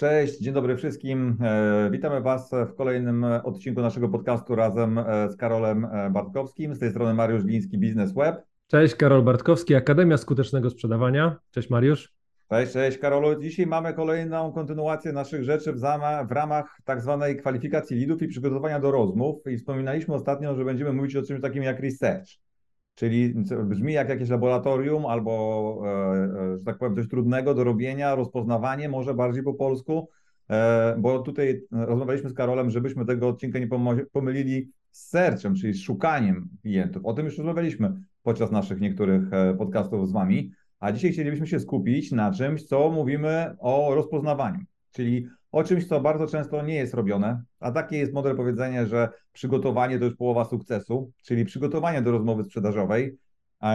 Cześć, dzień dobry wszystkim. E, witamy Was w kolejnym odcinku naszego podcastu razem e, z Karolem e, Bartkowskim. Z tej strony Mariusz Gliński, Biznes Web. Cześć, Karol Bartkowski, Akademia Skutecznego Sprzedawania. Cześć Mariusz. Cześć, cześć Karolu. Dzisiaj mamy kolejną kontynuację naszych rzeczy w, zama, w ramach tak zwanej kwalifikacji lidów i przygotowania do rozmów. I wspominaliśmy ostatnio, że będziemy mówić o czymś takim jak research. Czyli brzmi jak jakieś laboratorium albo, e, e, że tak powiem, coś trudnego do robienia, rozpoznawanie, może bardziej po polsku, e, bo tutaj rozmawialiśmy z Karolem, żebyśmy tego odcinka nie pomylili z searchem, czyli z szukaniem klientów. O tym już rozmawialiśmy podczas naszych niektórych podcastów z Wami, a dzisiaj chcielibyśmy się skupić na czymś, co mówimy o rozpoznawaniu, czyli o czymś, co bardzo często nie jest robione, a takie jest model powiedzenia, że przygotowanie to już połowa sukcesu, czyli przygotowanie do rozmowy sprzedażowej,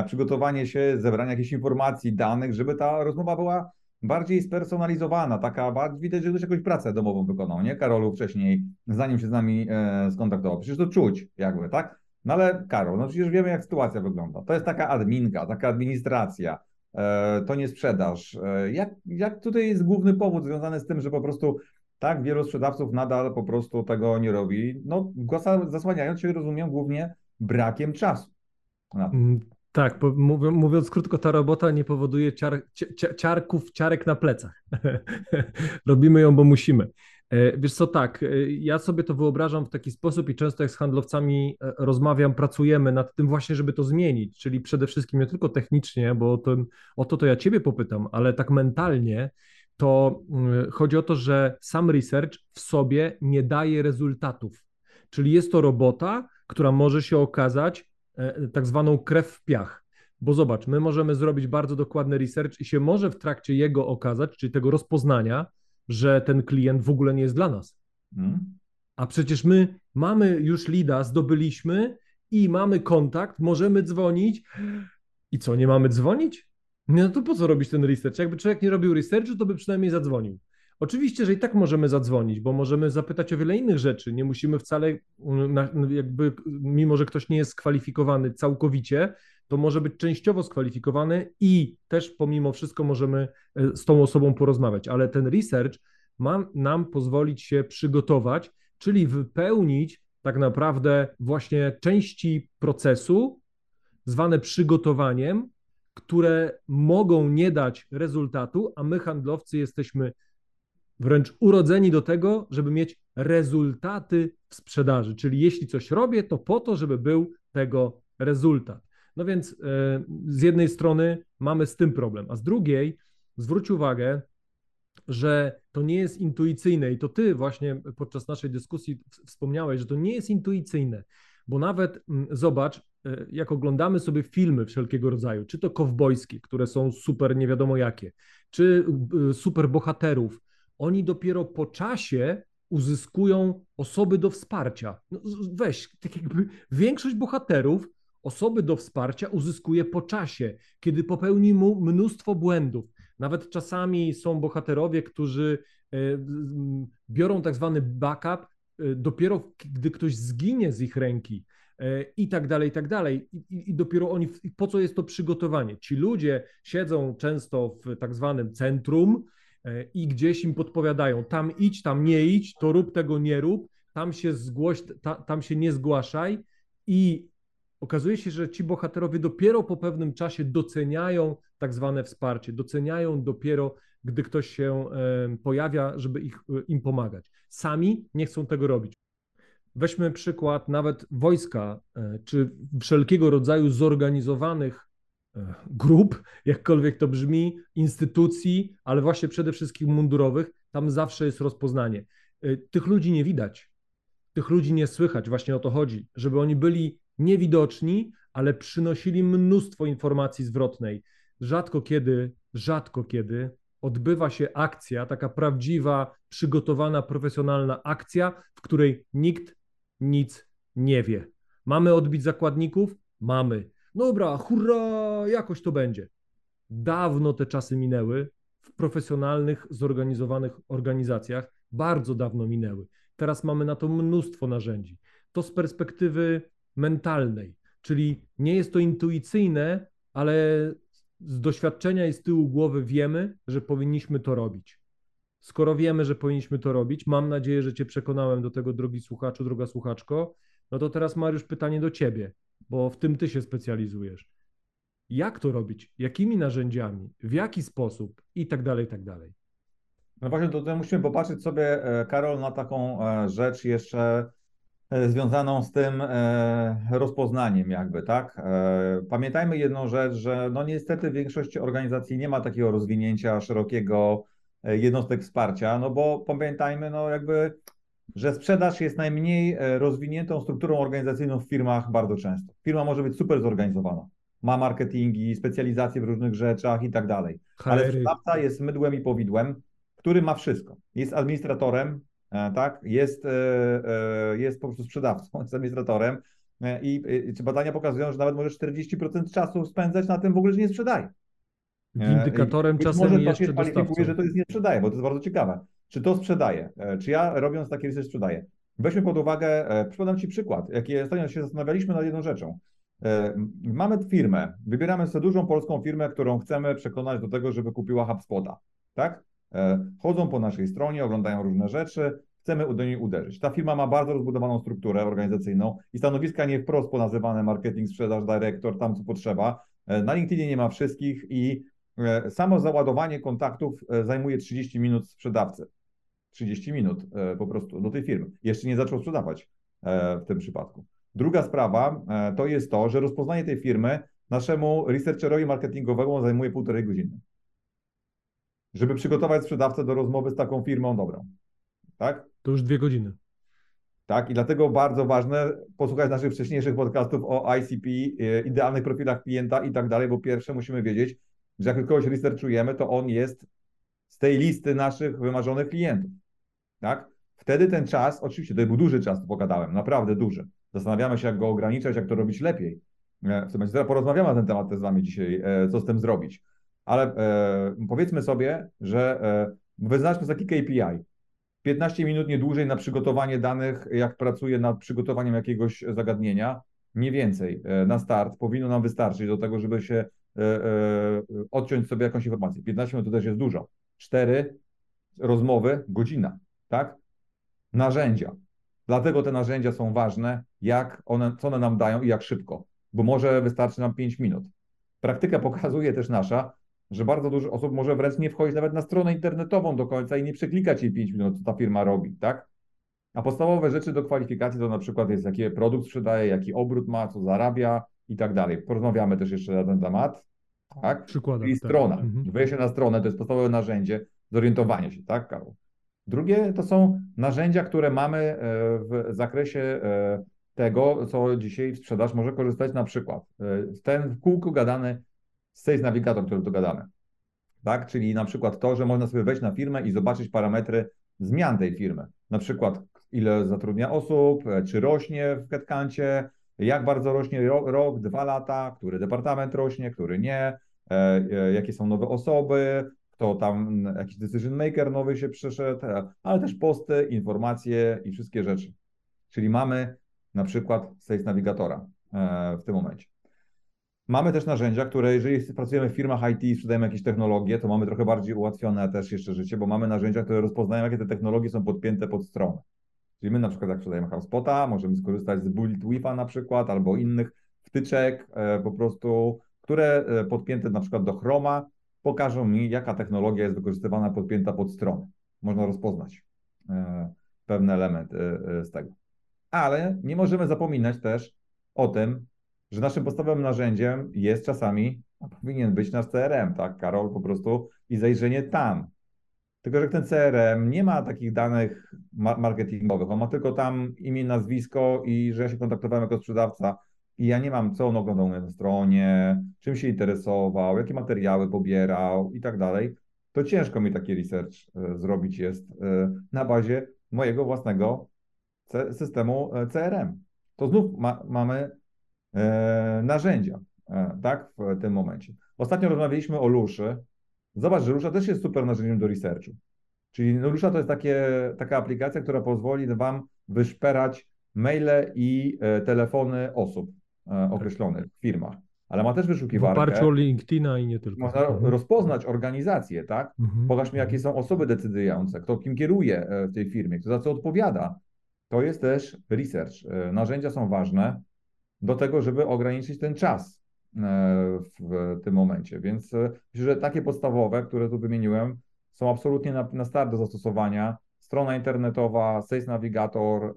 przygotowanie się, zebranie jakichś informacji, danych, żeby ta rozmowa była bardziej spersonalizowana, taka, widać, że ktoś jakąś pracę domową wykonał, nie? Karolu wcześniej, zanim się z nami e, skontaktował. Przecież to czuć jakby, tak? No ale Karol, no przecież wiemy, jak sytuacja wygląda. To jest taka adminka, taka administracja, E, to nie sprzedaż. E, jak, jak tutaj jest główny powód związany z tym, że po prostu tak wielu sprzedawców nadal po prostu tego nie robi? No, zasłaniając się, rozumiem, głównie brakiem czasu. Mm, tak, mówiąc krótko, ta robota nie powoduje ciar, ciarków, ciarek na plecach. Robimy ją, bo musimy. E, wiesz co, tak, e, ja sobie to wyobrażam w taki sposób i często jak z handlowcami e, rozmawiam, pracujemy nad tym właśnie, żeby to zmienić, czyli przede wszystkim nie tylko technicznie, bo to, o to to ja ciebie popytam, ale tak mentalnie, to mm, chodzi o to, że sam research w sobie nie daje rezultatów. Czyli jest to robota, która może się okazać tak zwaną krew w piach. Bo zobacz, my możemy zrobić bardzo dokładny research i się może w trakcie jego okazać, czyli tego rozpoznania, że ten klient w ogóle nie jest dla nas. Hmm. A przecież my mamy już lida, zdobyliśmy i mamy kontakt, możemy dzwonić. I co, nie mamy dzwonić? No to po co robić ten research? Jakby człowiek nie robił researchu, to by przynajmniej zadzwonił. Oczywiście, że i tak możemy zadzwonić, bo możemy zapytać o wiele innych rzeczy. Nie musimy wcale, jakby, mimo że ktoś nie jest skwalifikowany całkowicie, to może być częściowo skwalifikowany i też pomimo wszystko możemy e, z tą osobą porozmawiać, ale ten research ma nam pozwolić się przygotować, czyli wypełnić tak naprawdę właśnie części procesu zwane przygotowaniem, które mogą nie dać rezultatu, a my handlowcy jesteśmy wręcz urodzeni do tego, żeby mieć rezultaty w sprzedaży. Czyli jeśli coś robię, to po to, żeby był tego rezultat. No więc e, z jednej strony mamy z tym problem, a z drugiej zwróć uwagę, że to nie jest intuicyjne i to ty właśnie podczas naszej dyskusji wspomniałeś, że to nie jest intuicyjne, bo nawet mm, zobacz, jak oglądamy sobie filmy wszelkiego rodzaju, czy to kowbojskie, które są super nie wiadomo jakie, czy e, super bohaterów, oni dopiero po czasie uzyskują osoby do wsparcia. No weź, tak jakby większość bohaterów osoby do wsparcia uzyskuje po czasie, kiedy popełni mu mnóstwo błędów. Nawet czasami są bohaterowie, którzy e, biorą tak zwany backup e, dopiero gdy ktoś zginie z ich ręki e, i tak dalej, i tak dalej. I, I, dopiero oni, po co jest to przygotowanie? Ci ludzie siedzą często w tak zwanym centrum i gdzieś im podpowiadają, tam idź, tam nie idź, to rób tego, nie rób, tam się zgłoś, ta, tam się nie zgłaszaj i okazuje się, że ci bohaterowie dopiero po pewnym czasie doceniają tak zwane wsparcie, doceniają dopiero, gdy ktoś się pojawia, żeby ich, e, im pomagać. Sami nie chcą tego robić. Weźmy przykład nawet wojska, e, czy wszelkiego rodzaju zorganizowanych e, grup, jakkolwiek to brzmi, instytucji, ale właśnie przede wszystkim mundurowych, tam zawsze jest rozpoznanie. Tych ludzi nie widać, tych ludzi nie słychać, właśnie o to chodzi, żeby oni byli niewidoczni, ale przynosili mnóstwo informacji zwrotnej. Rzadko kiedy, rzadko kiedy odbywa się akcja, taka prawdziwa, przygotowana, profesjonalna akcja, w której nikt nic nie wie. Mamy odbić zakładników? Mamy. Dobra, hurra, jakoś to będzie. Dawno te czasy minęły w profesjonalnych, zorganizowanych organizacjach, bardzo dawno minęły. Teraz mamy na to mnóstwo narzędzi. To z perspektywy mentalnej, czyli nie jest to intuicyjne, ale z doświadczenia i z tyłu głowy wiemy, że powinniśmy to robić. Skoro wiemy, że powinniśmy to robić, mam nadzieję, że Cię przekonałem do tego, drogi słuchaczu, droga słuchaczko, no to teraz Mariusz pytanie do Ciebie, bo w tym Ty się specjalizujesz. Jak to robić? Jakimi narzędziami? W jaki sposób? I tak dalej, i tak dalej. No właśnie tutaj musimy popatrzeć sobie, e, Karol, na taką e, rzecz jeszcze e, związaną z tym rozpoznaniem jakby, tak? Pamiętajmy jedną rzecz, że no niestety w większości organizacji nie ma takiego rozwinięcia szerokiego jednostek wsparcia, no bo pamiętajmy, no jakby, że sprzedaż jest najmniej rozwiniętą strukturą organizacyjną w firmach bardzo często. Firma może być super zorganizowana, ma marketingi, specjalizacje w różnych rzeczach i tak dalej, ale sprzedawca jest mydłem i powidłem, który ma wszystko. Jest administratorem, e, tak? Jest, e, e, jest po prostu sprzedawcą, jest administratorem i badania pokazują, że nawet może 40% czasu spędzać na tym w ogóle, że nie sprzedaje. Windykatorem czasem może jeszcze kwalifikuje, że to jest nie sprzedaje, bo to jest bardzo ciekawe. Czy to sprzedaje? Czy ja robiąc takie research sprzedaję? Weźmy pod uwagę, przypomnę Ci przykład, jaki ostatnio się zastanawialiśmy nad jedną rzeczą. Mamy firmę, wybieramy sobie dużą polską firmę, którą chcemy przekonać do tego, żeby kupiła HubSpota, tak? E, chodzą po naszej stronie, oglądają różne rzeczy, chcemy do niej uderzyć. Ta firma ma bardzo rozbudowaną strukturę organizacyjną i stanowiska nie wprost ponazywane marketing, sprzedaż, dyrektor, tam co potrzeba. E, na LinkedInie nie ma wszystkich i e, samo załadowanie kontaktów zajmuje 30 minut sprzedawcy. 30 minut po prostu do tej firmy. Jeszcze nie zaczął sprzedawać w tym przypadku. Druga sprawa to jest to, że rozpoznanie tej firmy naszemu researcherowi marketingowemu zajmuje półtorej godziny żeby przygotować sprzedawcę do rozmowy z taką firmą dobrą. Tak? To już dwie godziny. Tak, i dlatego bardzo ważne posłuchać naszych wcześniejszych podcastów o ICP, e, idealnych profilach klienta i tak dalej, bo pierwsze musimy wiedzieć, że jak kogoś researchujemy, to on jest z tej listy naszych wymarzonych klientów. Tak? Wtedy ten czas, oczywiście to był duży czas, to pogadałem, naprawdę duży. Zastanawiamy się, jak go ograniczać, jak to robić lepiej. E, w sumie porozmawiamy na ten temat z Wami dzisiaj, e, co z tym zrobić ale e, powiedzmy sobie, że e, wyznaczmy taki KPI. 15 minut nie dłużej na przygotowanie danych, jak pracuję nad przygotowaniem jakiegoś zagadnienia, nie więcej e, na start powinno nam wystarczyć do tego, żeby się odciąć sobie jakąś informację. 15 minut to też jest dużo. Cztery rozmowy, godzina, tak? Narzędzia. Dlatego te narzędzia są ważne, jak one, co one nam dają i jak szybko, bo może wystarczy nam 5 minut. Praktyka pokazuje też nasza, że bardzo dużo osób może wręcz nie wchodzić nawet na stronę internetową do końca i nie przeklikać jej 5 minut, co ta firma robi, tak? A podstawowe rzeczy do kwalifikacji to na przykład jest, jaki produkt sprzedaje, jaki obrót ma, co zarabia i tak dalej. Porozmawiamy też jeszcze na ten temat, tak? Przykładem. I tak. strona. Mhm. Wejście na stronę to jest podstawowe narzędzie zorientowania się, tak, Karol? Drugie to są narzędzia, które mamy e, w zakresie e, tego, co dzisiaj w sprzedaż może korzystać na przykład. E, ten w kółku gadany Sales Navigator, który dogadamy. Tak? Czyli na przykład to, że można sobie wejść na firmę i zobaczyć parametry zmian tej firmy. Na przykład ile zatrudnia osób, czy rośnie w headcouncie, jak bardzo rośnie rok, rok, dwa lata, który departament rośnie, który nie, e, e, jakie są nowe osoby, kto tam, jakiś decision maker nowy się przyszedł, e, ale też posty, informacje i wszystkie rzeczy. Czyli mamy na przykład Sales Navigatora w tym momencie. Mamy też narzędzia, które jeżeli pracujemy w firmach IT i sprzedajemy jakieś technologie, to mamy trochę bardziej ułatwione też jeszcze życie, bo mamy narzędzia, które rozpoznają, jakie te technologie są podpięte pod stronę. Czyli my na przykład jak sprzedajemy HubSpota, możemy skorzystać z Bullet Wi-Fi na przykład, albo innych wtyczek e, po prostu, które e, podpięte na przykład do Chroma pokażą mi, jaka technologia jest wykorzystywana, podpięta pod stronę. Można rozpoznać e, pewne elementy z tego. Ale nie możemy zapominać też o tym, że naszym podstawowym narzędziem jest czasami, a powinien być nasz CRM, tak, Karol, po prostu i zajrzenie tam. Tylko, że ten CRM nie ma takich danych marketingowych, on ma tylko tam imię, nazwisko i że ja się kontaktowałem jako sprzedawca i ja nie mam, co on oglądał na stronie, czym się interesował, jakie materiały pobierał i tak dalej. To ciężko mi taki research e, zrobić jest e, na bazie mojego własnego systemu e, CRM. To znów ma, mamy narzędzia, tak, w tym momencie. Ostatnio rozmawialiśmy o Luszy. Zobacz, że Lusza też jest super narzędziem do researchu. Czyli no, Lusza to jest takie, taka aplikacja, która pozwoli Wam wyszperać maile i e, telefony osób określonych w firmach. ale ma też wyszukiwarkę. W oparciu o LinkedIna i nie tylko. Można mhm. rozpoznać organizację, tak? Mhm. Pokaż mi, jakie są osoby decydujące, kto kim kieruje e, w tej firmie, kto za co odpowiada. To jest też research. E, narzędzia są ważne do tego, żeby ograniczyć ten czas e, w tym momencie. Więc myślę, że takie podstawowe, które tu wymieniłem, są absolutnie na, na start do zastosowania. Strona internetowa, Sales Navigator,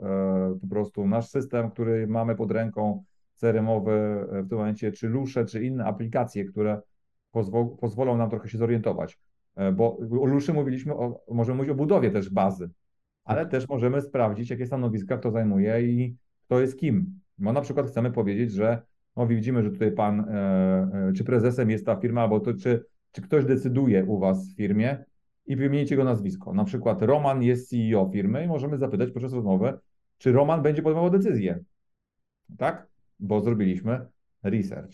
po prostu nasz system, który mamy pod ręką, CRM-owy e, w tym momencie, czy Lusze, czy inne aplikacje, które pozwol, pozwolą nam trochę się zorientować. E, bo o Luszy mówiliśmy, o, możemy mówić o budowie też bazy, ale też możemy sprawdzić, jakie stanowiska kto zajmuje i kto jest kim. Bo na przykład chcemy powiedzieć, że no widzimy, że tutaj pan, e, e, czy prezesem jest ta firma, albo to, czy, czy ktoś decyduje u was w firmie i wymienić jego nazwisko. Na przykład Roman jest CEO firmy i możemy zapytać podczas rozmowy, czy Roman będzie podejmował decyzję. Tak? bo zrobiliśmy research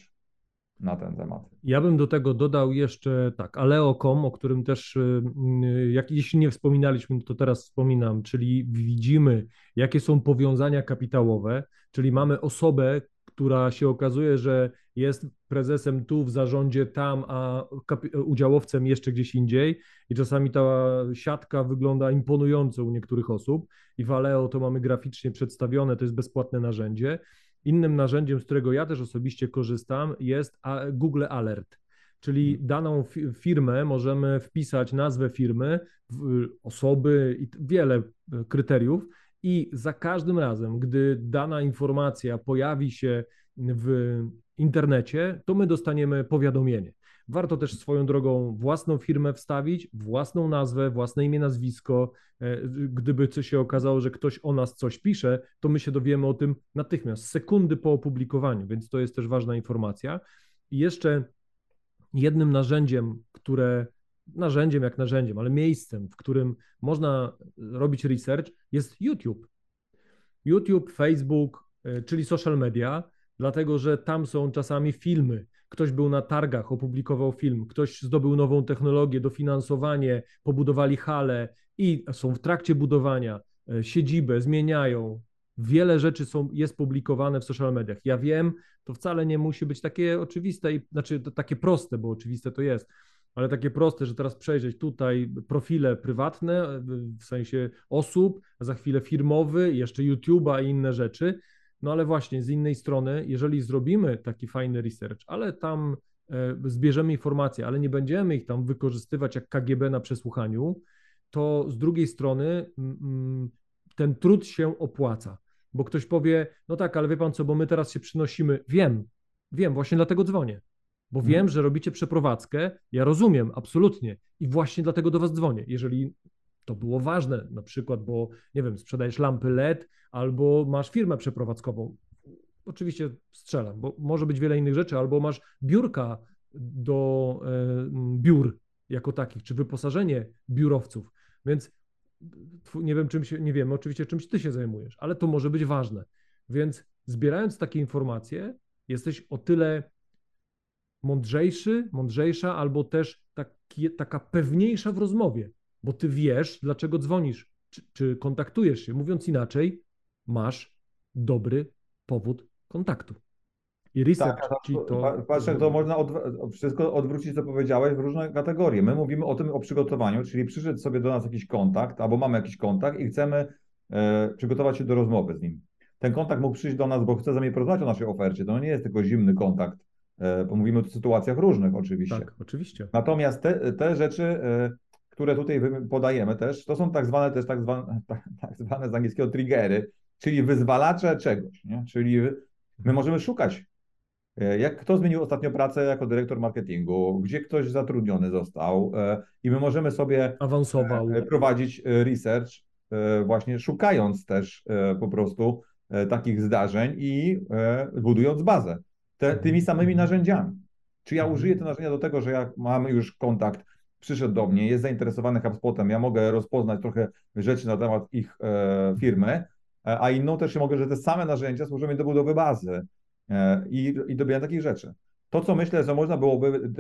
na ten temat. Ja bym do tego dodał jeszcze tak, Aleo.com, o którym też, y, y, jak jeśli nie wspominaliśmy, to teraz wspominam, czyli widzimy, jakie są powiązania kapitałowe, czyli mamy osobę, która się okazuje, że jest prezesem tu w zarządzie tam, a udziałowcem jeszcze gdzieś indziej i czasami ta siatka wygląda imponująco u niektórych osób i w Aleo to mamy graficznie przedstawione, to jest bezpłatne narzędzie Innym narzędziem, z którego ja też osobiście korzystam, jest Google Alert. Czyli mhm. daną firmę możemy wpisać nazwę firmy, osoby i wiele e, kryteriów, i za każdym razem, gdy dana informacja pojawi się w internecie, to my dostaniemy powiadomienie. Warto też swoją drogą własną firmę wstawić, własną nazwę, własne imię, nazwisko. E, gdyby się okazało, że ktoś o nas coś pisze, to my się dowiemy o tym natychmiast, sekundy po opublikowaniu, więc to jest też ważna informacja. I jeszcze jednym narzędziem, które narzędziem jak narzędziem, ale miejscem, w którym można robić research, jest YouTube. YouTube, Facebook, e, czyli social media, dlatego że tam są czasami filmy, ktoś był na targach, opublikował film, ktoś zdobył nową technologię, dofinansowanie, pobudowali halę i są w trakcie budowania, e, siedzibę, zmieniają. Wiele rzeczy są, jest publikowane w social mediach. Ja wiem, to wcale nie musi być takie oczywiste, i, znaczy takie proste, bo oczywiste to jest, ale takie proste, że teraz przejrzeć tutaj profile prywatne, w sensie osób, a za chwilę firmowy, jeszcze YouTube'a i inne rzeczy, no ale właśnie z innej strony, jeżeli zrobimy taki fajny research, ale tam e, zbierzemy informacje, ale nie będziemy ich tam wykorzystywać jak KGB na przesłuchaniu, to z drugiej strony ten trud się opłaca, bo ktoś powie, no tak, ale wie pan co, bo my teraz się przynosimy, wiem, wiem, właśnie dlatego dzwonię, bo hmm. wiem, że robicie przeprowadzkę, ja rozumiem, absolutnie i właśnie dlatego do was dzwonię. Jeżeli to było ważne, na przykład, bo nie wiem, sprzedajesz lampy LED albo masz firmę przeprowadzkową. Oczywiście strzelam, bo może być wiele innych rzeczy, albo masz biurka do e, biur jako takich, czy wyposażenie biurowców. Więc nie wiem, czym się, nie wiem, oczywiście czymś ty się zajmujesz, ale to może być ważne. Więc zbierając takie informacje, jesteś o tyle mądrzejszy, mądrzejsza, albo też taki, taka pewniejsza w rozmowie, bo ty wiesz, dlaczego dzwonisz, czy, czy kontaktujesz się. Mówiąc inaczej, masz dobry powód kontaktu. I research tak, ci to... Patrz, to można wszystko odwrócić, co powiedziałeś, w różne kategorie. My mówimy o tym, o przygotowaniu, czyli przyszedł sobie do nas jakiś kontakt, albo mamy jakiś kontakt i chcemy e, przygotować się do rozmowy z nim. Ten kontakt mógł przyjść do nas, bo chce z nami porozmawiać o naszej ofercie. To nie jest tylko zimny kontakt, bo mówimy o sytuacjach różnych oczywiście. Tak, oczywiście. Natomiast te, te rzeczy... E, które tutaj podajemy też, to są tak zwane też tak zwane, tak, tak zwane z angielskiego triggery, czyli wyzwalacze czegoś, nie? czyli my mhm. możemy szukać, e, jak kto zmienił ostatnio pracę jako dyrektor marketingu, gdzie ktoś zatrudniony został e, i my możemy sobie awansował e, prowadzić research właśnie szukając też po prostu takich zdarzeń i budując bazę te, mhm. tymi samymi narzędziami. Czy ja użyję te narzędzia do tego, że jak mamy już kontakt przyszedł do mnie, jest zainteresowany HubSpotem, ja mogę rozpoznać trochę rzeczy na temat ich e, firmy, e, a inną też mogę, że te same narzędzia służą mi do budowy bazy e, i, i dobijania takich rzeczy. To, co myślę, że można byłoby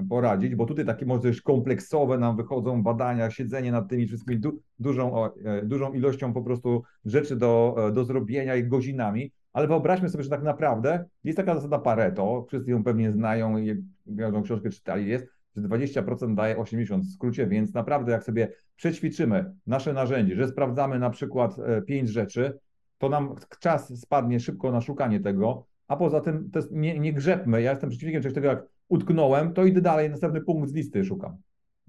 e, poradzić, bo tutaj takie może kompleksowe nam wychodzą badania, siedzenie nad tymi wszystkimi du, dużą, e, dużą ilością po prostu rzeczy do, do zrobienia i godzinami, Ale wyobraźmy sobie, że tak naprawdę jest taka zasada Pareto, wszyscy ją pewnie znają i tą książkę czytali, jest, że 20% daje 80% w skrócie, więc naprawdę jak sobie przećwiczymy nasze narzędzie, że sprawdzamy na przykład e, pięć rzeczy, to nam czas spadnie szybko na szukanie tego, a poza tym nie, nie grzebmy. Ja jestem przeciwnikiem czegoś takiego, jak utknąłem, to idę dalej, następny punkt z listy szukam.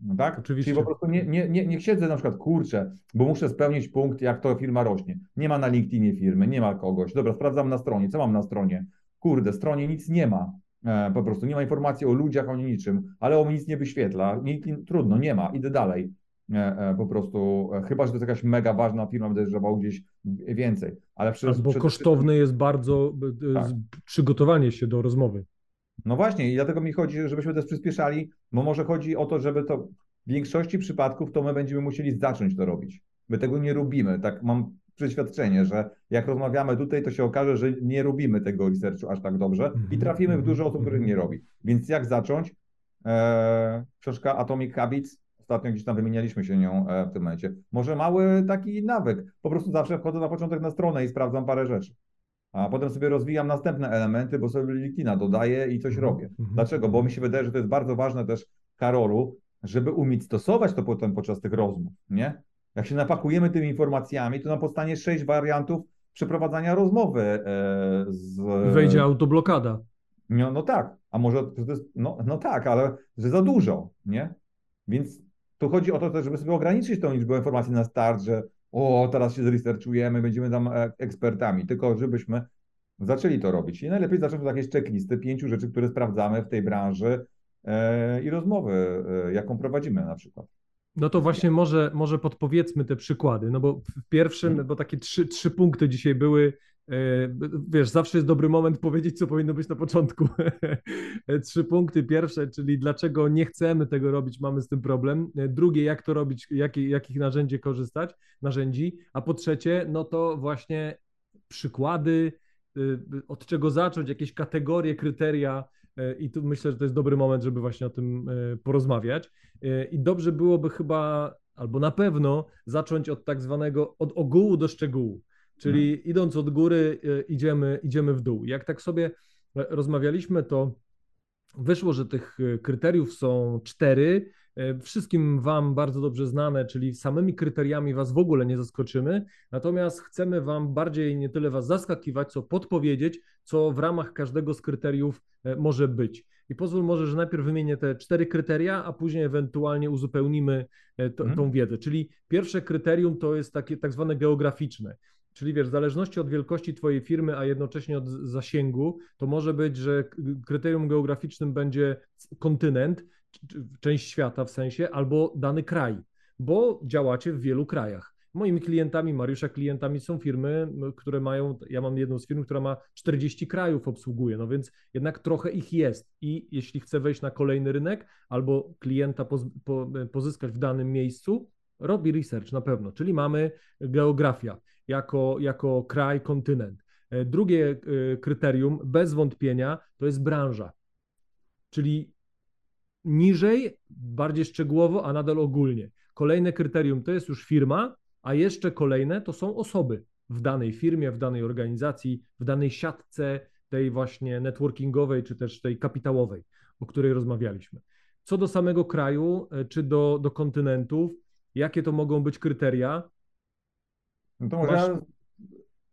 No tak? Oczywiście. Czyli po prostu nie, nie, nie, nie siedzę na przykład, kurczę, bo muszę spełnić punkt, jak to firma rośnie. Nie ma na LinkedInie firmy, nie ma kogoś. Dobra, sprawdzam na stronie. Co mam na stronie? Kurde, stronie nic nie ma. E, po prostu nie ma informacji o ludziach, o niczym, ale o nic nie wyświetla. LinkedIn, trudno, nie ma, idę dalej. E, e, po prostu, e, chyba, że to jest jakaś mega ważna firma, będę żerował gdzieś więcej. Ale Albo przy, kosztowne jest bardzo tak. przygotowanie się do rozmowy. No właśnie i dlatego mi chodzi, żebyśmy też przyspieszali, bo może chodzi o to, żeby to w większości przypadków to my będziemy musieli zacząć to robić. My tego nie robimy. Tak mam przeświadczenie, że jak rozmawiamy tutaj, to się okaże, że nie robimy tego researchu aż tak dobrze i mhm, trafimy w dużo osób, których nie mhm. robi. Więc jak zacząć? Eee, książka Atomic Habits, ostatnio gdzieś tam wymienialiśmy się nią e, w tym momencie. Może mały taki nawyk. Po prostu zawsze wchodzę na początek na stronę i sprawdzam parę rzeczy a potem sobie rozwijam następne elementy, bo sobie LinkedIna dodaję i coś mhm, robię. Mhm. Dlaczego? Bo mi się wydaje, że to jest bardzo ważne też, Karolu, żeby umieć stosować to potem podczas tych rozmów, nie? Jak się napakujemy tymi informacjami, to nam powstanie sześć wariantów przeprowadzania rozmowy e, z... Wejdzie autoblokada. No, no tak, a może no, no tak, ale że za dużo, nie? Więc tu chodzi o to też, żeby sobie ograniczyć tą liczbę informacji na start, że o, teraz się zresearchujemy, będziemy tam e, ekspertami, tylko żebyśmy zaczęli to robić. I najlepiej zacząć od jakiejś checklisty pięciu rzeczy, które sprawdzamy w tej branży e, i rozmowy, e, jaką prowadzimy na przykład. No to właśnie może, może podpowiedzmy te przykłady, no bo w pierwszym, hmm. bo takie trzy, trzy punkty dzisiaj były, wiesz, zawsze jest dobry moment powiedzieć, co powinno być na początku. Trzy punkty. Pierwsze, czyli dlaczego nie chcemy tego robić, mamy z tym problem. E, drugie, jak to robić, jakie, jakich narzędzi korzystać, narzędzi. A po trzecie, no to właśnie przykłady, e, od czego zacząć, jakieś kategorie, kryteria. I tu myślę, że to jest dobry moment, żeby właśnie o tym porozmawiać. I dobrze byłoby chyba, albo na pewno, zacząć od tak zwanego, od ogółu do szczegółu. Czyli no. idąc od góry, e, idziemy, idziemy w dół. Jak tak sobie e, rozmawialiśmy, to wyszło, że tych e, kryteriów są cztery. Wszystkim Wam bardzo dobrze znane, czyli samymi kryteriami Was w ogóle nie zaskoczymy, natomiast chcemy Wam bardziej nie tyle Was zaskakiwać, co podpowiedzieć, co w ramach każdego z kryteriów może być. I pozwól może, że najpierw wymienię te cztery kryteria, a później ewentualnie uzupełnimy to, mhm. tą wiedzę. Czyli pierwsze kryterium to jest takie tak zwane geograficzne. Czyli wiesz, w zależności od wielkości Twojej firmy, a jednocześnie od zasięgu, to może być, że kryterium geograficznym będzie kontynent, część świata w sensie, albo dany kraj, bo działacie w wielu krajach. Moimi klientami, Mariusza klientami są firmy, które mają, ja mam jedną z firm, która ma 40 krajów obsługuje, no więc jednak trochę ich jest. I jeśli chce wejść na kolejny rynek albo klienta poz, po, pozyskać w danym miejscu, robi research na pewno, czyli mamy geografia jako, jako kraj, kontynent. E, drugie e, kryterium, bez wątpienia, to jest branża, czyli niżej, bardziej szczegółowo, a nadal ogólnie. Kolejne kryterium to jest już firma, a jeszcze kolejne to są osoby w danej firmie, w danej organizacji, w danej siatce tej właśnie networkingowej, czy też tej kapitałowej, o której rozmawialiśmy. Co do samego kraju, e, czy do, do kontynentów, jakie to mogą być kryteria? No to może Masz... ja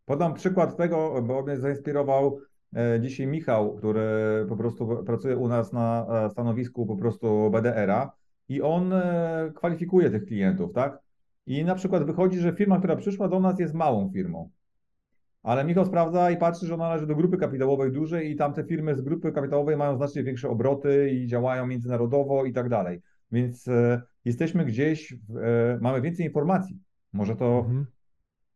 podam przykład tego, bo mnie zainspirował e, dzisiaj Michał, który po prostu pracuje u nas na e, stanowisku po prostu BDR-a i on e, kwalifikuje tych klientów, tak? I na przykład wychodzi, że firma, która przyszła do nas jest małą firmą. Ale Michał sprawdza i patrzy, że ona należy do grupy kapitałowej dużej i tamte firmy z grupy kapitałowej mają znacznie większe obroty i działają międzynarodowo i tak dalej. Więc jesteśmy gdzieś, mamy więcej informacji. Może to mhm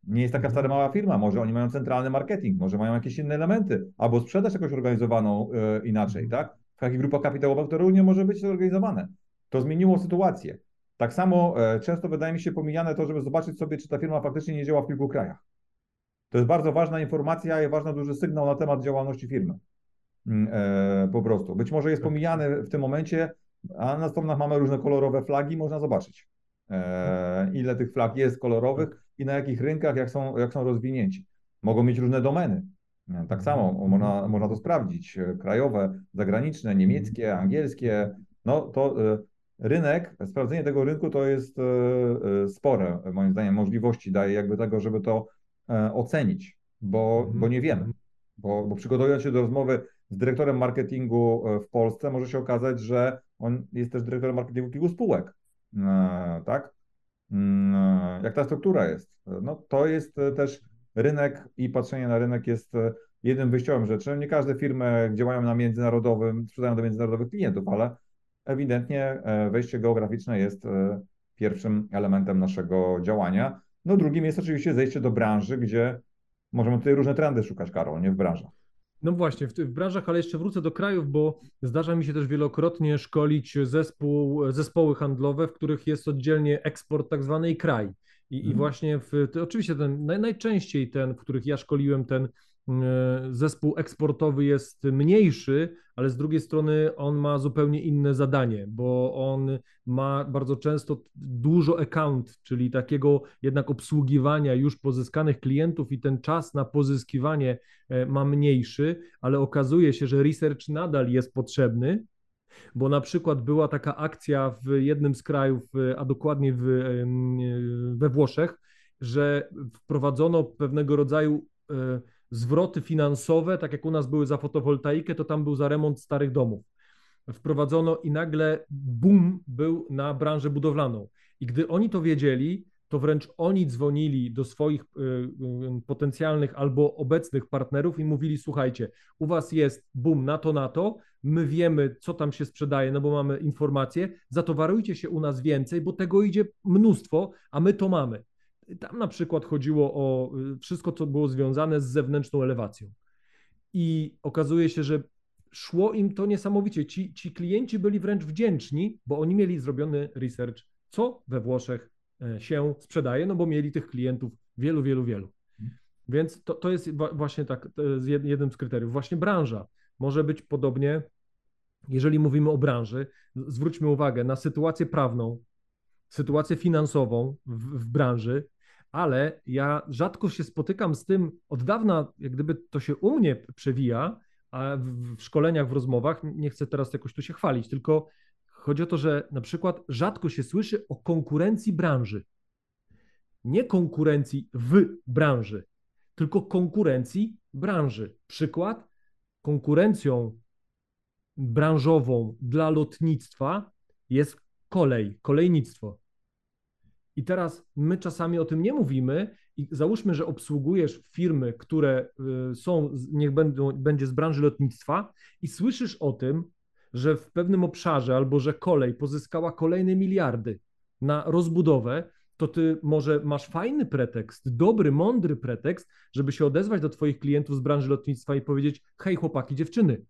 nie jest taka wcale mała firma, może oni mają centralny marketing, może mają jakieś inne elementy, albo sprzedaż jakoś organizowaną e, inaczej, tak? Taka grupa kapitałowa, która również może być zorganizowane. To zmieniło sytuację. Tak samo e, często wydaje mi się pomijane to, żeby zobaczyć sobie, czy ta firma faktycznie nie działa w kilku krajach. To jest bardzo ważna informacja i ważny duży sygnał na temat działalności firmy. Mm, e, po prostu. Być może jest pomijany w tym momencie, a na stronach mamy różne kolorowe flagi, można zobaczyć. E, ile tych flag jest kolorowych i na jakich rynkach, jak są, jak są rozwinięci. Mogą mieć różne domeny. Tak samo można, można to sprawdzić. Krajowe, zagraniczne, niemieckie, angielskie. No to rynek, sprawdzenie tego rynku to jest spore, moim zdaniem, możliwości daje jakby tego, żeby to ocenić, bo, bo nie wiemy. Bo, bo przygotowując się do rozmowy z dyrektorem marketingu w Polsce, może się okazać, że on jest też dyrektorem marketingu kilku spółek. Tak? Mm, jak ta struktura jest. No, to jest e, też rynek i patrzenie na rynek jest e, jednym wyjściowym rzeczy. Nie każde firmy działają na międzynarodowym, sprzedają do międzynarodowych klientów, ale ewidentnie e, wejście geograficzne jest pierwszym elementem naszego działania. No drugim jest oczywiście zejście do branży, gdzie możemy tutaj różne trendy szukać, Karol, nie w branżach. No właśnie, w, w branżach, ale jeszcze wrócę do krajów, bo zdarza mi się też wielokrotnie szkolić zespół, zespoły handlowe, w których jest oddzielnie eksport tak zwany i kraj. I, hmm. i mhm. właśnie w, oczywiście ten, naj, najczęściej ten, w których ja szkoliłem ten zespół eksportowy jest mniejszy, ale z drugiej strony on ma zupełnie inne zadanie, bo on ma bardzo często dużo account, czyli takiego jednak obsługiwania już pozyskanych klientów i ten czas na pozyskiwanie e, ma mniejszy, ale okazuje się, że research nadal jest potrzebny, bo na przykład była taka akcja w jednym z krajów, a dokładnie w, we Włoszech, że wprowadzono pewnego rodzaju e, zwroty finansowe, tak jak u nas były za fotowoltaikę, to tam był za remont starych domów. Wprowadzono i nagle boom był na branżę budowlaną. I gdy oni to wiedzieli, to wręcz oni dzwonili do swoich y, y, potencjalnych albo obecnych partnerów i mówili: Słuchajcie, u was jest boom na to, na to, my wiemy, co tam się sprzedaje, no bo mamy informacje, zatowarujcie się u nas więcej, bo tego idzie mnóstwo, a my to mamy. Tam na przykład chodziło o y, wszystko, co było związane z zewnętrzną elewacją. I okazuje się, że szło im to niesamowicie. Ci, ci klienci byli wręcz wdzięczni, bo oni mieli zrobiony research, co we Włoszech e, się sprzedaje, no bo mieli tych klientów wielu, wielu, wielu. Więc to, to jest właśnie tak, jest jednym z kryteriów. Właśnie branża może być podobnie, jeżeli mówimy o branży, zwróćmy uwagę na sytuację prawną, sytuację finansową w, w branży, ale ja rzadko się spotykam z tym, od dawna, jak gdyby to się u mnie przewija, a w, szkoleniach, w rozmowach, nie chcę teraz jakoś tu się chwalić, tylko chodzi o to, że na przykład rzadko się słyszy o konkurencji branży. Nie konkurencji w branży, tylko konkurencji branży. Przykład, konkurencją branżową dla lotnictwa jest kolej, kolejnictwo. I teraz my czasami o tym nie mówimy i załóżmy, że obsługujesz firmy, które y, są, niech będą, będzie z branży lotnictwa i słyszysz o tym, że w pewnym obszarze albo że kolej pozyskała kolejne miliardy na rozbudowę, to ty może masz fajny pretekst, dobry, mądry pretekst, żeby się odezwać do twoich klientów z branży lotnictwa i powiedzieć: hej, chłopaki, dziewczyny,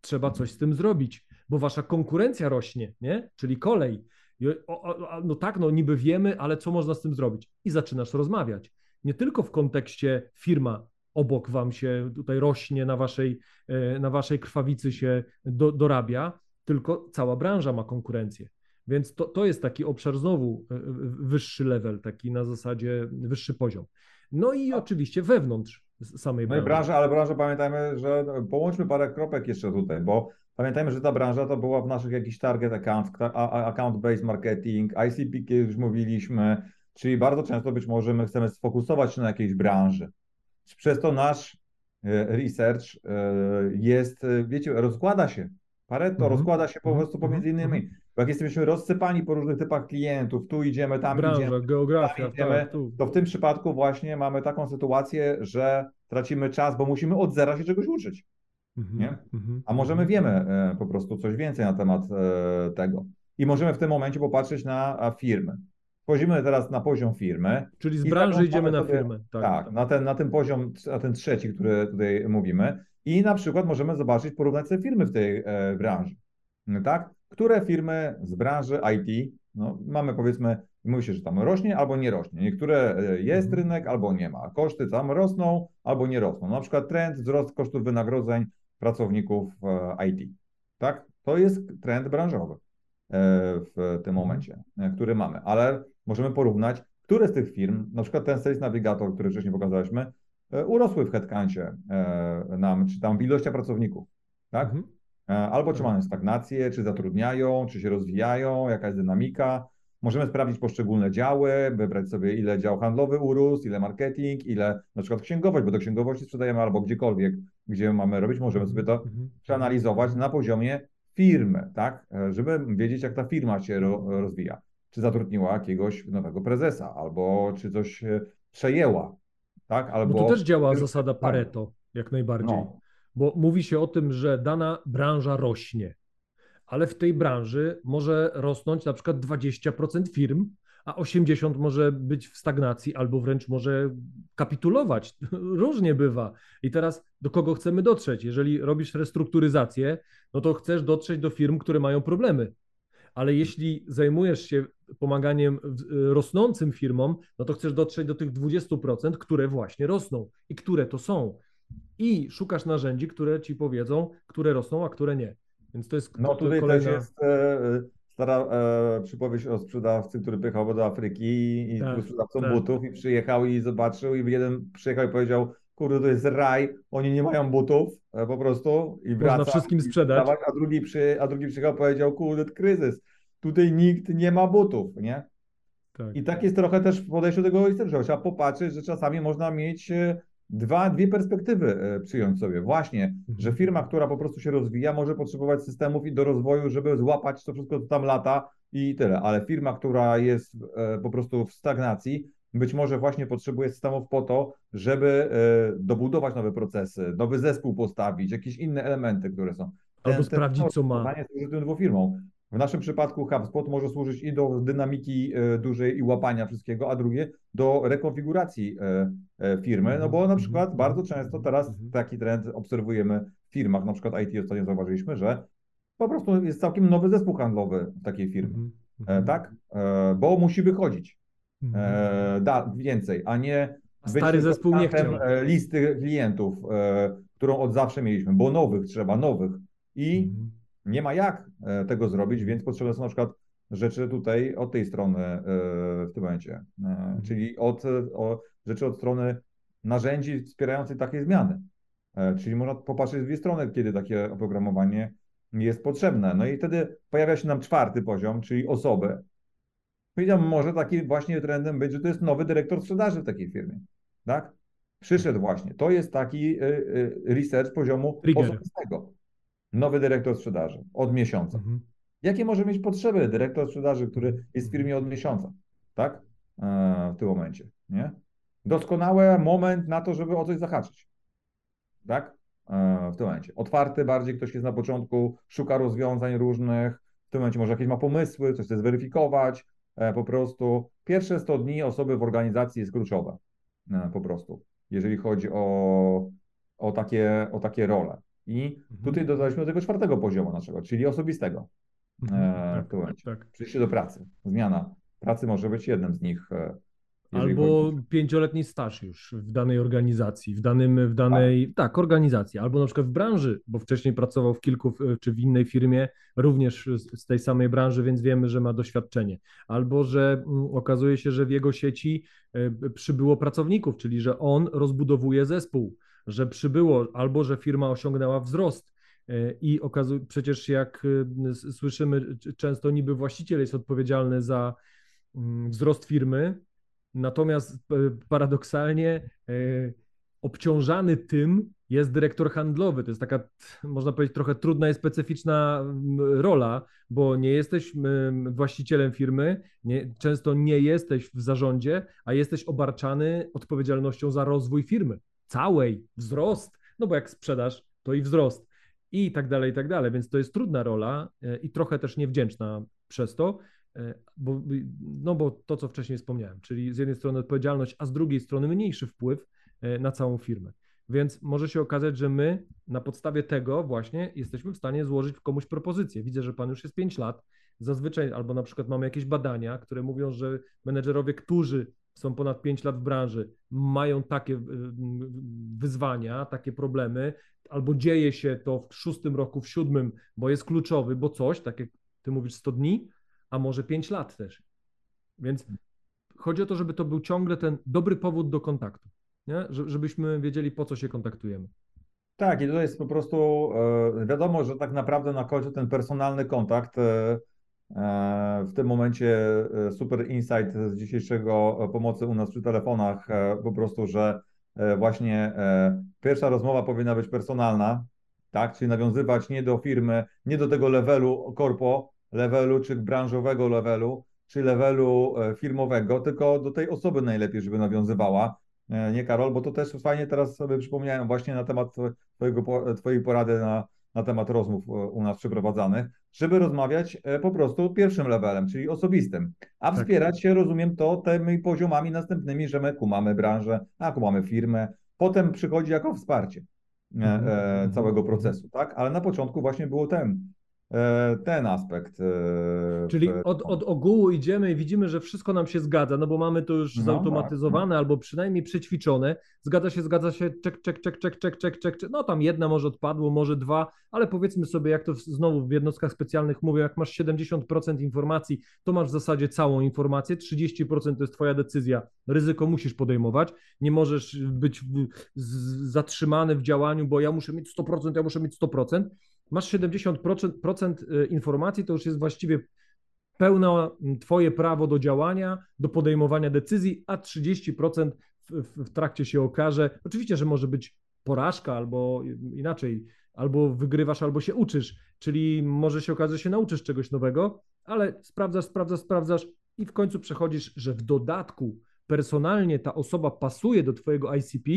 trzeba coś z tym zrobić, bo wasza konkurencja rośnie, nie? Czyli kolej. No tak, no niby wiemy, ale co można z tym zrobić? I zaczynasz rozmawiać. Nie tylko w kontekście firma obok wam się tutaj rośnie, na waszej, e, na waszej krwawicy się do, dorabia, tylko cała branża ma konkurencję. Więc to, to jest taki obszar znowu e, wyższy level, taki na zasadzie wyższy poziom. No i oczywiście wewnątrz samej branży. No i branża, ale branża pamiętajmy, że połączmy parę kropek jeszcze tutaj, bo Pamiętajmy, że ta branża to była w naszych jakichś target account, account-based marketing, ICP, już mówiliśmy, czyli bardzo często być może my chcemy sfokusować się na jakiejś branży. Przez to nasz e, research e, jest, e, wiecie, rozkłada się. Pareto -hmm. rozkłada się po mhm. prostu pomiędzy mhm. innymi. Bo jak jesteśmy rozsypani po różnych typach klientów, tu idziemy, tam Branża, idziemy, geografia, tam idziemy, tak, to w tym przypadku właśnie mamy taką sytuację, że tracimy czas, bo musimy od zera się czegoś uczyć. Mhm, nie? Mhm, A możemy mhm. wiemy e, po prostu coś więcej na temat e, tego. I możemy w tym momencie popatrzeć na firmy. Wchodzimy teraz na poziom firmy. Czyli z branży idziemy na firmę. Tak, tak, Na, ten, na ten poziom, na ten trzeci, który tutaj mówimy. I na przykład możemy zobaczyć, porównać te firmy w tej e, branży. Tak? Które firmy z branży IT, no, mamy powiedzmy, mówi się, że tam rośnie albo nie rośnie. Niektóre jest rynek albo nie ma. Koszty tam rosną albo nie rosną. Na przykład trend wzrost kosztów wynagrodzeń pracowników e, IT. Tak? To jest trend branżowy e, w tym mhm. momencie, e, który mamy, ale możemy porównać, które z tych firm, na przykład ten Sales Navigator, który wcześniej pokazaliśmy, urosły w headcouncie nam, czy tam w ilości pracowników, tak? Mhm. Albo czy tak. mają stagnację, czy zatrudniają, czy się rozwijają, jaka jest dynamika. Możemy sprawdzić poszczególne działy, wybrać sobie ile dział handlowy urósł, ile marketing, ile na przykład księgowość, bo do księgowości sprzedajemy albo gdziekolwiek, gdzie mamy robić, możemy sobie to mhm. Mhm. przeanalizować na poziomie firmy, tak, żeby wiedzieć jak ta firma się rozwija. Czy zatrudniła jakiegoś nowego prezesa, albo czy coś przejęła, tak, albo... Bo tu też działa zasada Pareto, jak najbardziej. No. Bo mówi się o tym, że dana branża rośnie ale w tej branży może rosnąć na przykład 20% firm, a 80 może być w stagnacji albo wręcz może kapitulować. Różnie bywa. I teraz do kogo chcemy dotrzeć? Jeżeli robisz restrukturyzację, no to chcesz dotrzeć do firm, które mają problemy. Ale jeśli zajmujesz się pomaganiem rosnącym firmom, no to chcesz dotrzeć do tych 20%, które właśnie rosną i które to są. I szukasz narzędzi, które ci powiedzą, które rosną, a które nie. Więc to jest No tutaj kolejna... też jest e, stara e, przypowieść o sprzedawcy, który pychał do Afryki i tak, był sprzedawcą tak. butów i przyjechał i zobaczył i jeden przyjechał i powiedział, kurde, to jest raj, oni nie mają butów e, po prostu i wraca. Można wszystkim sprzedać. a, drugi przy, a drugi przyjechał i powiedział, kurde, kryzys, tutaj nikt nie ma butów, nie? Tak. I tak jest trochę też w podejściu do tego holistycznego. Trzeba popatrzeć, że czasami można mieć e, dwa, dwie perspektywy e, przyjąć sobie. Właśnie, mhm. że firma, która po prostu się rozwija, może potrzebować systemów i do rozwoju, żeby złapać to wszystko, co tam lata i tyle. Ale firma, która jest e, po prostu w stagnacji, być może właśnie potrzebuje systemów po to, żeby e, dobudować nowe procesy, nowy zespół postawić, jakieś inne elementy, które są. Albo ten, sprawdzić, ten, co ma. Jest tym dwufirmą. W naszym przypadku HubSpot może służyć i do dynamiki e, dużej i łapania wszystkiego, a drugie do rekonfiguracji e, e, firmy, no bo na mhm. przykład bardzo często teraz mhm. taki trend obserwujemy w firmach, na przykład IT ostatnio zauważyliśmy, że po prostu jest całkiem nowy zespół handlowy w takiej mhm. tak? Bo musi wychodzić da więcej, a nie Stary zespół nie chciał. listy klientów, którą od zawsze mieliśmy, bo nowych trzeba, nowych i nie ma jak e, tego zrobić, więc potrzebne są na przykład rzeczy tutaj od tej strony e, w tym momencie, e, mhm. czyli od, o, rzeczy od strony narzędzi wspierających takie zmiany. Czyli można popatrzeć z dwie strony, kiedy takie oprogramowanie jest potrzebne. No i wtedy pojawia się nam czwarty poziom, czyli osoby. Powiedziałem, może takim właśnie trendem być, że to jest nowy dyrektor sprzedaży w takiej firmie. Tak? Przyszedł właśnie. To jest taki research poziomu Trigger. osobistego nowy dyrektor sprzedaży od miesiąca. Mhm. Jakie może mieć potrzeby dyrektor sprzedaży, który jest w firmie od miesiąca, tak? E, w tym momencie, nie? Doskonały moment na to, żeby o coś zahaczyć, tak? E, w tym momencie. Otwarty bardziej, ktoś jest na początku, szuka rozwiązań różnych, w tym momencie może jakieś ma pomysły, coś chce zweryfikować, e, po prostu. Pierwsze 100 dni osoby w organizacji jest kluczowe, po prostu, jeżeli chodzi o, o, takie, o takie role. I mhm. tutaj dodaliśmy do tego czwartego poziomu naszego, czyli osobistego mhm, e, w tym momencie. Tak. Przyjście do pracy, zmiana pracy może być jednym z nich. E, albo chodzi... pięcioletni staż już w danej organizacji, w, danym, w danej, tak. tak, organizacji, albo na przykład w branży, bo wcześniej pracował w kilku, czy w innej firmie, również z tej samej branży, więc wiemy, że ma doświadczenie. Albo, że mm, okazuje się, że w jego sieci e, przybyło pracowników, czyli że on rozbudowuje zespół że przybyło albo że firma osiągnęła wzrost. E, I okazuje, przecież jak e, słyszymy, często niby właściciel jest odpowiedzialny za mm, wzrost firmy, natomiast e, paradoksalnie obciążany tym jest dyrektor handlowy. To jest taka, można powiedzieć, trochę trudna i specyficzna rola, bo nie jesteś właścicielem firmy, nie, często nie jesteś w zarządzie, a jesteś obarczany odpowiedzialnością za rozwój firmy całej, wzrost, no bo jak sprzedaż, to i wzrost i tak dalej, i tak dalej, więc to jest trudna rola e, i trochę też niewdzięczna przez to, e, bo, no bo to, co wcześniej wspomniałem, czyli z jednej strony odpowiedzialność, a z drugiej strony mniejszy wpływ e, na całą firmę. Więc może się okazać, że my na podstawie tego właśnie jesteśmy w stanie złożyć komuś propozycję. Widzę, że pan już jest 5 lat. Zazwyczaj, albo na przykład mamy jakieś badania, które mówią, że menedżerowie, którzy są ponad 5 lat w branży, mają takie y, wyzwania, takie problemy, albo dzieje się to w szóstym roku, w siódmym, bo jest kluczowy, bo coś, tak jak ty mówisz, 100 dni, a może 5 lat też. Więc chodzi o to, żeby to był ciągle ten dobry powód do kontaktu. nie? żebyśmy wiedzieli, po co się kontaktujemy. Tak, i to jest po prostu e, wiadomo, że tak naprawdę na końcu ten personalny kontakt e, w tym momencie super insight z dzisiejszego pomocy u nas przy telefonach, po prostu, że właśnie pierwsza rozmowa powinna być personalna, tak, czyli nawiązywać nie do firmy, nie do tego levelu korpo, levelu czy branżowego levelu, czy levelu firmowego, tylko do tej osoby najlepiej, żeby nawiązywała. E, nie Karol, bo to też fajnie teraz sobie przypomniałem właśnie na temat twojego, twojej porady na, na temat rozmów e, u nas przeprowadzanych, żeby rozmawiać e, po prostu pierwszym levelem, czyli osobistym, a tak. wspierać się, rozumiem, to tymi poziomami następnymi, że my kumamy branżę, a kumamy firmę, potem przychodzi jako wsparcie mhm. całego mhm. procesu, tak? Ale na początku właśnie było ten, E, ten aspekt. E, Czyli od, od ogółu idziemy i widzimy, że wszystko nam się zgadza, no bo mamy to już no, zautomatyzowane tak. albo przynajmniej przećwiczone. Zgadza się, zgadza się, czek, czek, czek, czek, czek, czek, czek, czek. No tam jedna może odpadło, może dwa, ale powiedzmy sobie, jak to znowu w jednostkach specjalnych mówię, jak masz 70% informacji, to masz w zasadzie całą informację, 30% to jest twoja decyzja, ryzyko musisz podejmować, nie możesz być zatrzymany w działaniu, bo ja muszę mieć 100%, ja muszę mieć 100%, masz 70% y, informacji, to już jest właściwie pełne Twoje prawo do działania, do podejmowania decyzji, a 30% w, trakcie się okaże. Oczywiście, że może być porażka albo inaczej, albo wygrywasz, albo się uczysz, czyli może się okazać, że się nauczysz czegoś nowego, ale sprawdzasz, sprawdzasz, sprawdzasz i w końcu przechodzisz, że w dodatku personalnie ta osoba pasuje do Twojego ICP,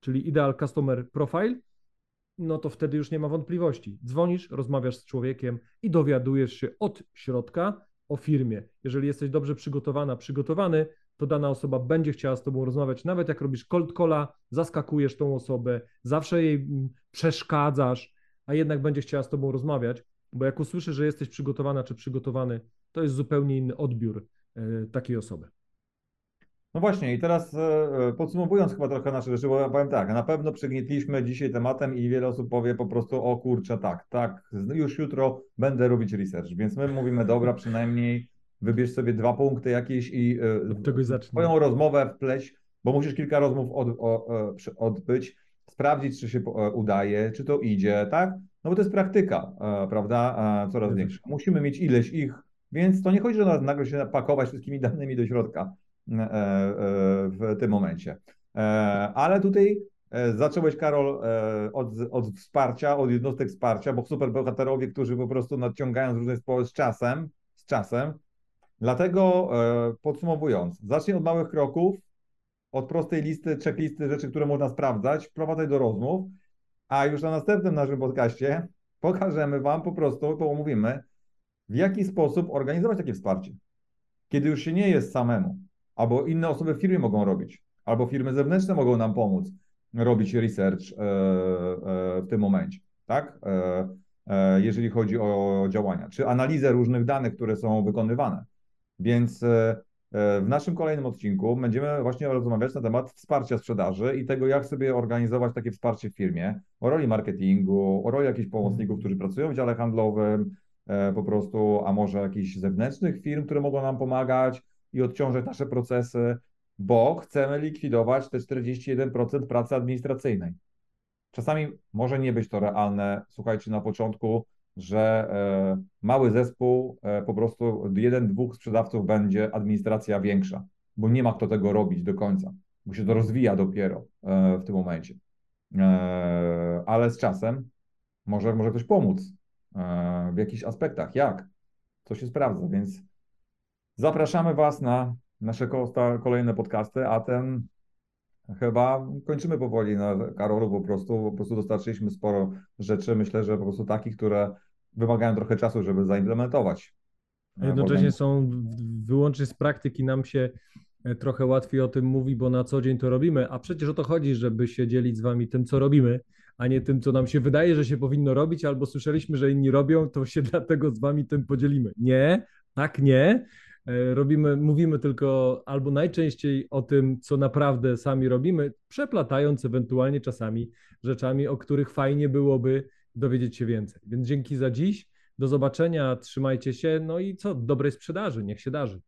czyli Ideal Customer Profile, no to wtedy już nie ma wątpliwości. Dzwonisz, rozmawiasz z człowiekiem i dowiadujesz się od środka o firmie. Jeżeli jesteś dobrze przygotowana, przygotowany, to dana osoba będzie chciała z tobą rozmawiać, nawet jak robisz cold calla, zaskakujesz tą osobę, zawsze jej mm, przeszkadzasz, a jednak będzie chciała z tobą rozmawiać, bo jak usłyszy, że jesteś przygotowana czy przygotowany, to jest zupełnie inny odbiór y, takiej osoby. No właśnie, i teraz e, e, podsumowując chyba trochę nasze rzeczy, bo ja powiem tak, na pewno przygnietliśmy dzisiaj tematem i wiele osób powie po prostu, o kurczę, tak, tak, już jutro będę robić research, więc my mówimy, dobra, przynajmniej wybierz sobie dwa punkty jakieś i e, swoją rozmowę wpleść, bo musisz kilka rozmów od, odbyć, sprawdzić, czy się udaje, czy to idzie, tak? No bo to jest praktyka, prawda, coraz większa. Musimy mieć ileś ich, więc to nie chodzi, że nagle się pakować wszystkimi danymi do środka. E, e, w tym momencie. E, ale tutaj zacząłeś, Karol, od, od wsparcia, od jednostek wsparcia, bo superbohaterowie, którzy po prostu nadciągają z różnych społów z czasem, z czasem. Dlatego podsumowując, zacznij od małych kroków, od prostej listy, checklisty rzeczy, które można sprawdzać, wprowadzać do rozmów, a już na następnym naszym podcaście pokażemy Wam po prostu, pomówimy, w jaki sposób organizować takie wsparcie, kiedy już się nie jest samemu albo inne osoby w firmie mogą robić, albo firmy zewnętrzne mogą nam pomóc robić research e, e, w tym momencie, tak? E, jeżeli chodzi o działania, czy analizę różnych danych, które są wykonywane. Więc w naszym kolejnym odcinku będziemy właśnie rozmawiać na temat wsparcia sprzedaży i tego, jak sobie organizować takie wsparcie w firmie, o roli marketingu, o roli jakichś pomocników, którzy pracują w dziale handlowym, po prostu, a może jakichś zewnętrznych firm, które mogą nam pomagać, i odciążać nasze procesy, bo chcemy likwidować te 41% pracy administracyjnej. Czasami może nie być to realne, słuchajcie, na początku, że e, mały zespół, e, po prostu jeden, dwóch sprzedawców będzie administracja większa, bo nie ma kto tego robić do końca, bo się to rozwija dopiero e, w tym momencie. Ale z czasem może, może ktoś pomóc w jakichś aspektach. Jak? Co się sprawdza, więc Zapraszamy Was na nasze kolejne podcasty, a ten chyba kończymy powoli na Karolu po prostu. Po prostu dostarczyliśmy sporo rzeczy, myślę, że po prostu takich, które wymagają trochę czasu, żeby zaimplementować. A jednocześnie są wyłącznie z praktyki nam się e, trochę łatwiej o tym mówi, bo na co dzień to robimy, a przecież o to chodzi, żeby się dzielić z wami tym, co robimy, a nie tym, co nam się wydaje, że się powinno robić, albo słyszeliśmy, że inni robią, to się dlatego z wami tym podzielimy. Nie, tak nie. E, robimy, mówimy tylko albo najczęściej o tym, co naprawdę sami robimy, przeplatając ewentualnie czasami rzeczami, o których fajnie byłoby dowiedzieć się więcej. Więc dzięki za dziś. Do zobaczenia, trzymajcie się, no i co, dobrej sprzedaży, niech się darzy.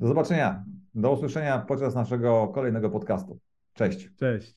Do zobaczenia, do usłyszenia podczas naszego kolejnego podcastu. Cześć. Cześć.